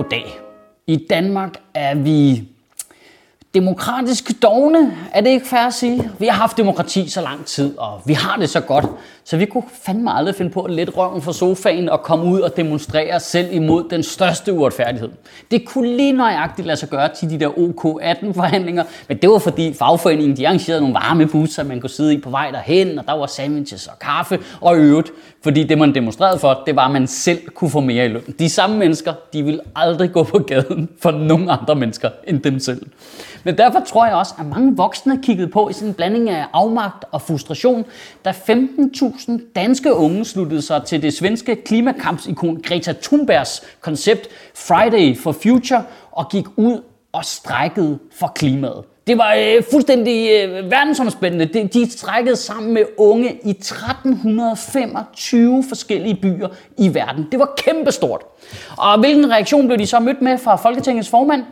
Goddag. I Danmark er vi demokratisk dogne, er det ikke fair at sige? Vi har haft demokrati så lang tid, og vi har det så godt, så vi kunne fandme aldrig finde på at lette røven fra sofaen og komme ud og demonstrere selv imod den største uretfærdighed. Det kunne lige nøjagtigt lade sig gøre til de der OK18-forhandlinger, men det var fordi fagforeningen de arrangerede nogle varme busser, man kunne sidde i på vej derhen, og der var sandwiches og kaffe, og øvrigt, fordi det man demonstrerede for, det var, at man selv kunne få mere i løn. De samme mennesker, de ville aldrig gå på gaden for nogen andre mennesker end dem selv. Men derfor tror jeg også, at mange voksne kiggede på i sådan en blanding af afmagt og frustration, da 15.000 danske unge sluttede sig til det svenske klimakampsikon Greta Thunbergs koncept Friday for Future og gik ud og strækkede for klimaet. Det var øh, fuldstændig øh, verdensomspændende. De, de strækkede sammen med unge i 1325 forskellige byer i verden. Det var kæmpestort. Og hvilken reaktion blev de så mødt med fra Folketingets formand?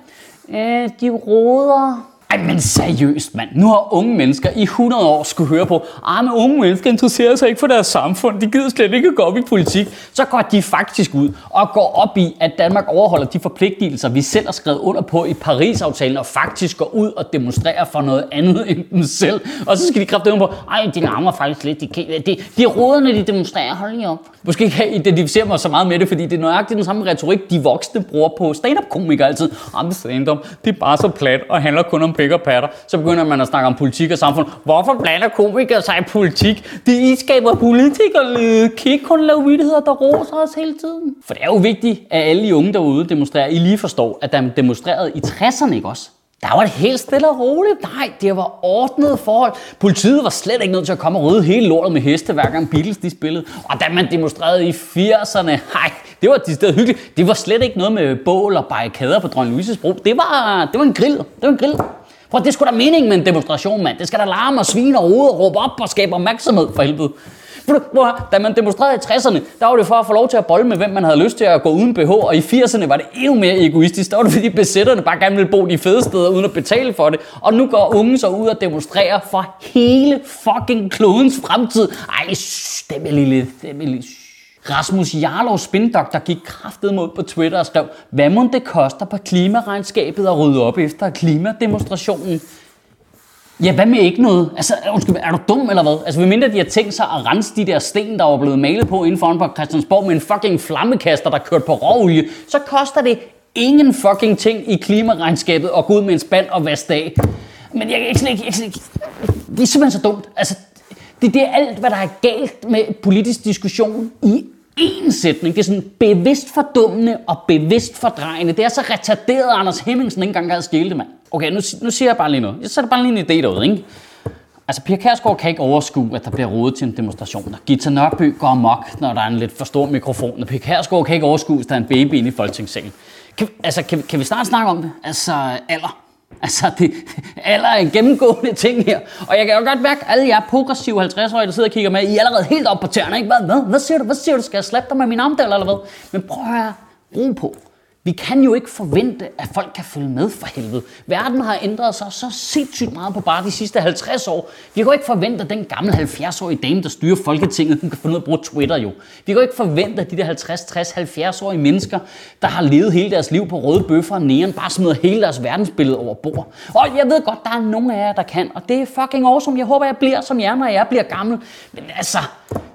Øh, de roder ej, men seriøst, mand. Nu har unge mennesker i 100 år skulle høre på, ah, men unge mennesker interesserer sig ikke for deres samfund. De gider slet ikke gå op i politik. Så går de faktisk ud og går op i, at Danmark overholder de forpligtelser, vi selv har skrevet under på i Paris-aftalen, og faktisk går ud og demonstrerer for noget andet end dem selv. Og så skal de kræfte på, ej, de larmer faktisk lidt. De, de, de råder, når de demonstrerer. Hold lige op. Måske kan jeg identificere mig så meget med det, fordi det er nøjagtigt den samme retorik, de voksne bruger på stand-up-komikere altid. Ah, Jamen, stand-up, det er bare så plat og handler kun om pik og patter. Så begynder man at snakke om politik og samfund. Hvorfor blander komikere sig i politik? Det I skaber politikerlede. Kan ikke kun lave vittigheder, der roser os hele tiden? For det er jo vigtigt, at alle de unge derude demonstrerer. I lige forstår, at der demonstrerede i 60'erne, ikke også? Der var det helt stille og roligt. Nej, det var ordnet forhold. Politiet var slet ikke nødt til at komme og rydde hele lortet med heste, hver gang Beatles de spillede. Og da man demonstrerede i 80'erne, hej, det var de steder hyggeligt. Det var slet ikke noget med bål og barrikader på Dronning Louise's bro. Det var, det var en grill. Det var en grill. For det skulle da mening med en demonstration, mand. Det skal da larme og svine og rode og råbe op og skabe opmærksomhed for helvede. Da man demonstrerede i 60'erne, der var det for at få lov til at bolle med, hvem man havde lyst til at gå uden BH. Og i 80'erne var det endnu mere egoistisk. Der var det fordi besætterne bare gerne ville bo de fede steder uden at betale for det. Og nu går unge så ud og demonstrerer for hele fucking klodens fremtid. Ej, shh, det er lille, det er lille, Rasmus Jarlov spindoktor gik kraftet mod på Twitter og skrev, hvad må det koster på klimaregnskabet at rydde op efter klimademonstrationen? Ja, hvad med ikke noget? Altså, undskyld, er du dum eller hvad? Altså, mindre de har tænkt sig at rense de der sten, der var blevet malet på inden foran på Christiansborg med en fucking flammekaster, der kørt på råolie, så koster det ingen fucking ting i klimaregnskabet at gå ud med en spand og vaske af. Men jeg, kan ikke, jeg, ikke, ikke, det er simpelthen så dumt. Altså, det, det er alt, hvad der er galt med politisk diskussion i én sætning. Det er sådan bevidst fordummende og bevidst fordrejende. Det er så retarderet, at Anders Hemmingsen ikke engang havde stjæle det, mand. Okay, nu, nu siger jeg bare lige noget. Jeg sætter bare lige en idé derude, ikke? Altså, Pia Kærsgaard kan ikke overskue, at der bliver rodet til en demonstration. Gita Nørby går amok, når der er en lidt for stor mikrofon. Og Pia Kærsgaard kan ikke overskue, at der er en baby inde i folketingssalen. Kan, altså, kan, kan vi snart snakke om det? Altså, alder. Altså, det, alder er en gennemgående ting her. Og jeg kan jo godt mærke, at alle jer progressive 50-årige, der sidder og kigger med, I er allerede helt op på tæerne. Ikke? Hvad, hvad, hvad siger du? Hvad siger du? Skal jeg slappe dig med min armdel eller hvad? Men prøv at høre. Ro på. Vi kan jo ikke forvente, at folk kan følge med for helvede. Verden har ændret sig så sindssygt meget på bare de sidste 50 år. Vi kan jo ikke forvente, at den gamle 70-årige dame, der styrer Folketinget, hun kan finde ud af at bruge Twitter jo. Vi kan jo ikke forvente, at de der 50, 60, 70-årige mennesker, der har levet hele deres liv på røde bøffer og næren, bare smider hele deres verdensbillede over bord. Og jeg ved godt, der er nogen af jer, der kan, og det er fucking awesome. Jeg håber, jeg bliver som jer, når jeg bliver gammel. Men altså,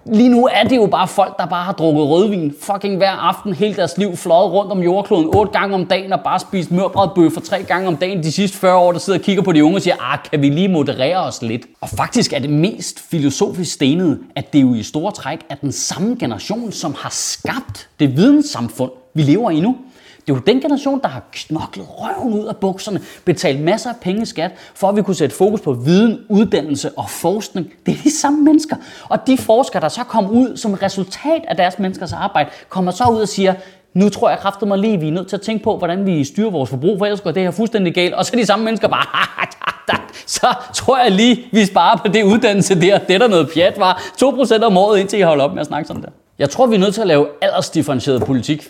Lige nu er det jo bare folk, der bare har drukket rødvin fucking hver aften hele deres liv, fløjet rundt om jordkloden otte gange om dagen og bare spist mørbrædbøffer tre gange om dagen de sidste 40 år, der sidder og kigger på de unge og siger, ah, kan vi lige moderere os lidt? Og faktisk er det mest filosofisk stenede, at det jo i store træk er den samme generation, som har skabt det videnssamfund, vi lever i nu. Det er jo den generation, der har knoklet røven ud af bukserne, betalt masser af penge i skat, for at vi kunne sætte fokus på viden, uddannelse og forskning. Det er de samme mennesker. Og de forskere, der så kommer ud som resultat af deres menneskers arbejde, kommer så ud og siger, nu tror jeg kraftet mig lige, vi er nødt til at tænke på, hvordan vi styrer vores forbrug, for ellers går det her fuldstændig galt. Og så er de samme mennesker bare, så tror jeg lige, vi sparer på det uddannelse der. Det der noget pjat, var 2% om året, indtil I holder op med at snakke sådan der. Jeg tror, vi er nødt til at lave aldersdifferentieret politik.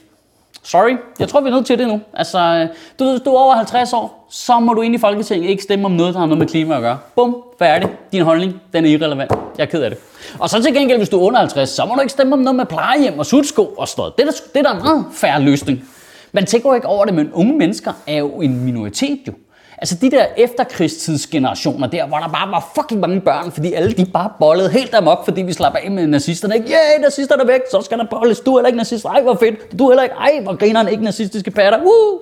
Sorry, jeg tror, vi er nødt til det nu. Altså, øh, du ved, hvis du er over 50 år, så må du ind i Folketinget ikke stemme om noget, der har noget med klima at gøre. Bum, færdig. Din holdning, den er irrelevant. Jeg er ked af det. Og så til gengæld, hvis du er under 50, så må du ikke stemme om noget med plejehjem og sutsko og sådan noget. Det er, der, det er der en meget færre løsning. Man tænker jo ikke over det, men unge mennesker er jo en minoritet jo. Altså de der efterkrigstidsgenerationer der, hvor der bare var fucking mange børn, fordi alle de bare bollede helt dem op, fordi vi slapper af med nazisterne. Ikke? Yeah, nazisterne er væk, så skal der bolles. Du er heller ikke nazist. Ej, hvor fedt. Du er heller ikke. Ej, hvor griner ikke nazistiske patter. Uh!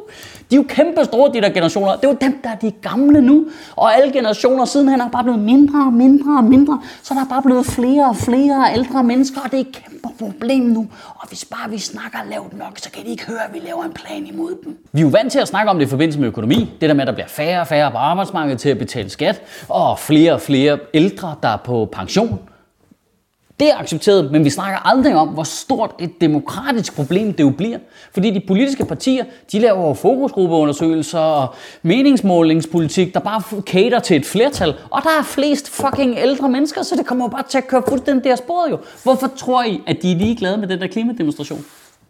De er jo kæmpe store, de der generationer. Det er jo dem, der er de gamle nu. Og alle generationer sidenhen er bare blevet mindre og mindre og mindre. Så der er bare blevet flere og flere ældre mennesker, og det er et kæmpe problem nu. Og hvis bare vi snakker lavt nok, så kan de ikke høre, at vi laver en plan imod dem. Vi er jo vant til at snakke om det i forbindelse med økonomi. Det der med, at der bliver færre og færre på arbejdsmarkedet til at betale skat, og flere og flere ældre, der er på pension. Det er accepteret, men vi snakker aldrig om, hvor stort et demokratisk problem det jo bliver. Fordi de politiske partier, de laver fokusgruppeundersøgelser og meningsmålingspolitik, der bare cater til et flertal. Og der er flest fucking ældre mennesker, så det kommer jo bare til at køre fuldstændig der sporet jo. Hvorfor tror I, at de er ligeglade med den der klimademonstration?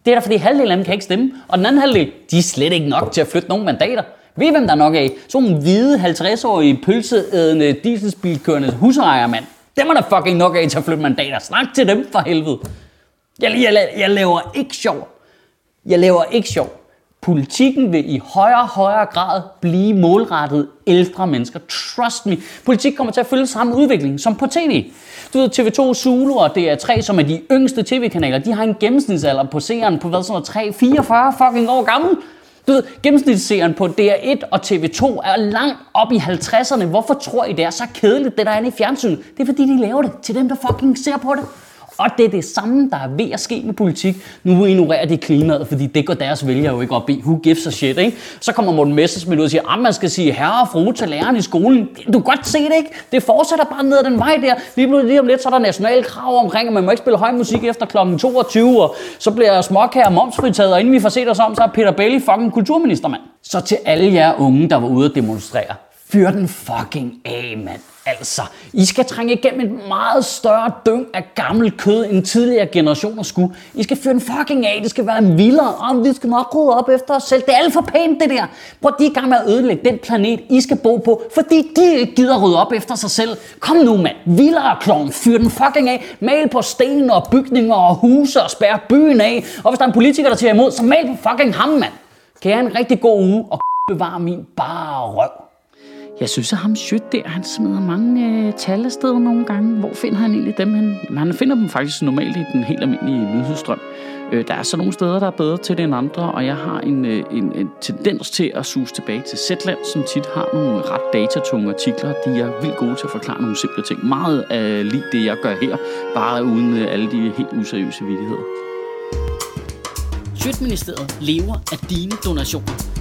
Det er da fordi halvdelen af dem kan ikke stemme, og den anden halvdel, de er slet ikke nok til at flytte nogen mandater. Ved I, hvem der er nok af? Sådan nogle hvide 50-årige pølseædende dieselspilkørende husejermand. mand. Dem er der fucking nok af til at flytte mandater. Snak til dem for helvede. Jeg, jeg, jeg laver ikke sjov. Jeg laver ikke sjov. Politikken vil i højere og højere grad blive målrettet ældre mennesker. Trust me. Politik kommer til at følge samme udvikling som på tv. Du ved, TV2 Zulu og DR3, som er de yngste tv-kanaler, de har en gennemsnitsalder på seeren på hvad sådan noget, 3, 44 fucking år gammel. Du ved, gennemsnitsserien på DR1 og TV2 er langt op i 50'erne. Hvorfor tror I, det er så kedeligt, det der er i fjernsynet? Det er fordi, de laver det til dem, der fucking ser på det. Og det er det samme, der er ved at ske med politik. Nu ignorerer de klimaet, fordi det går deres vælgere jo ikke op i. Who gives a shit, ikke? Så kommer Morten Messersmith ud og siger, at man skal sige herre og fru til læreren i skolen. Du kan godt se det, ikke? Det fortsætter bare ned ad den vej der. Lige, lige om lidt, så er der nationale krav omkring, at man må ikke spille høj musik efter kl. 22, og så bliver småkager momsfritaget, og inden vi får set os om, så er Peter Bailey fucking kulturminister, mand. Så til alle jer unge, der var ude at demonstrere, fyr den fucking af, mand. Altså, I skal trænge igennem et meget større dyng af gammel kød, end tidligere generationer skulle. I skal fyre den fucking af, det skal være vildere, og vi skal nok rydde op efter os selv. Det er alt for pænt, det der. Prøv, de er i gang med at ødelægge den planet, I skal bo på, fordi de ikke gider rydde op efter sig selv. Kom nu, mand. Vildere klovn. Fyr den fucking af. Mal på sten og bygninger og huse og spær byen af. Og hvis der er en politiker, der tager imod, så mal på fucking ham, mand. Kan jeg have en rigtig god uge og bevare min bare røv. Jeg synes, at ham Schødt der, han smider mange øh, tal afsted nogle gange. Hvor finder han egentlig dem hen? Jamen, han finder dem faktisk normalt i den helt almindelige nyhedsstrøm. Øh, der er så nogle steder, der er bedre til det end andre, og jeg har en, øh, en, en tendens til at suge tilbage til Zetland, som tit har nogle ret datatunge artikler. De er vildt gode til at forklare nogle simple ting. Meget af lige det, jeg gør her, bare uden øh, alle de helt useriøse vidigheder. Sjøtministeriet lever af dine donationer.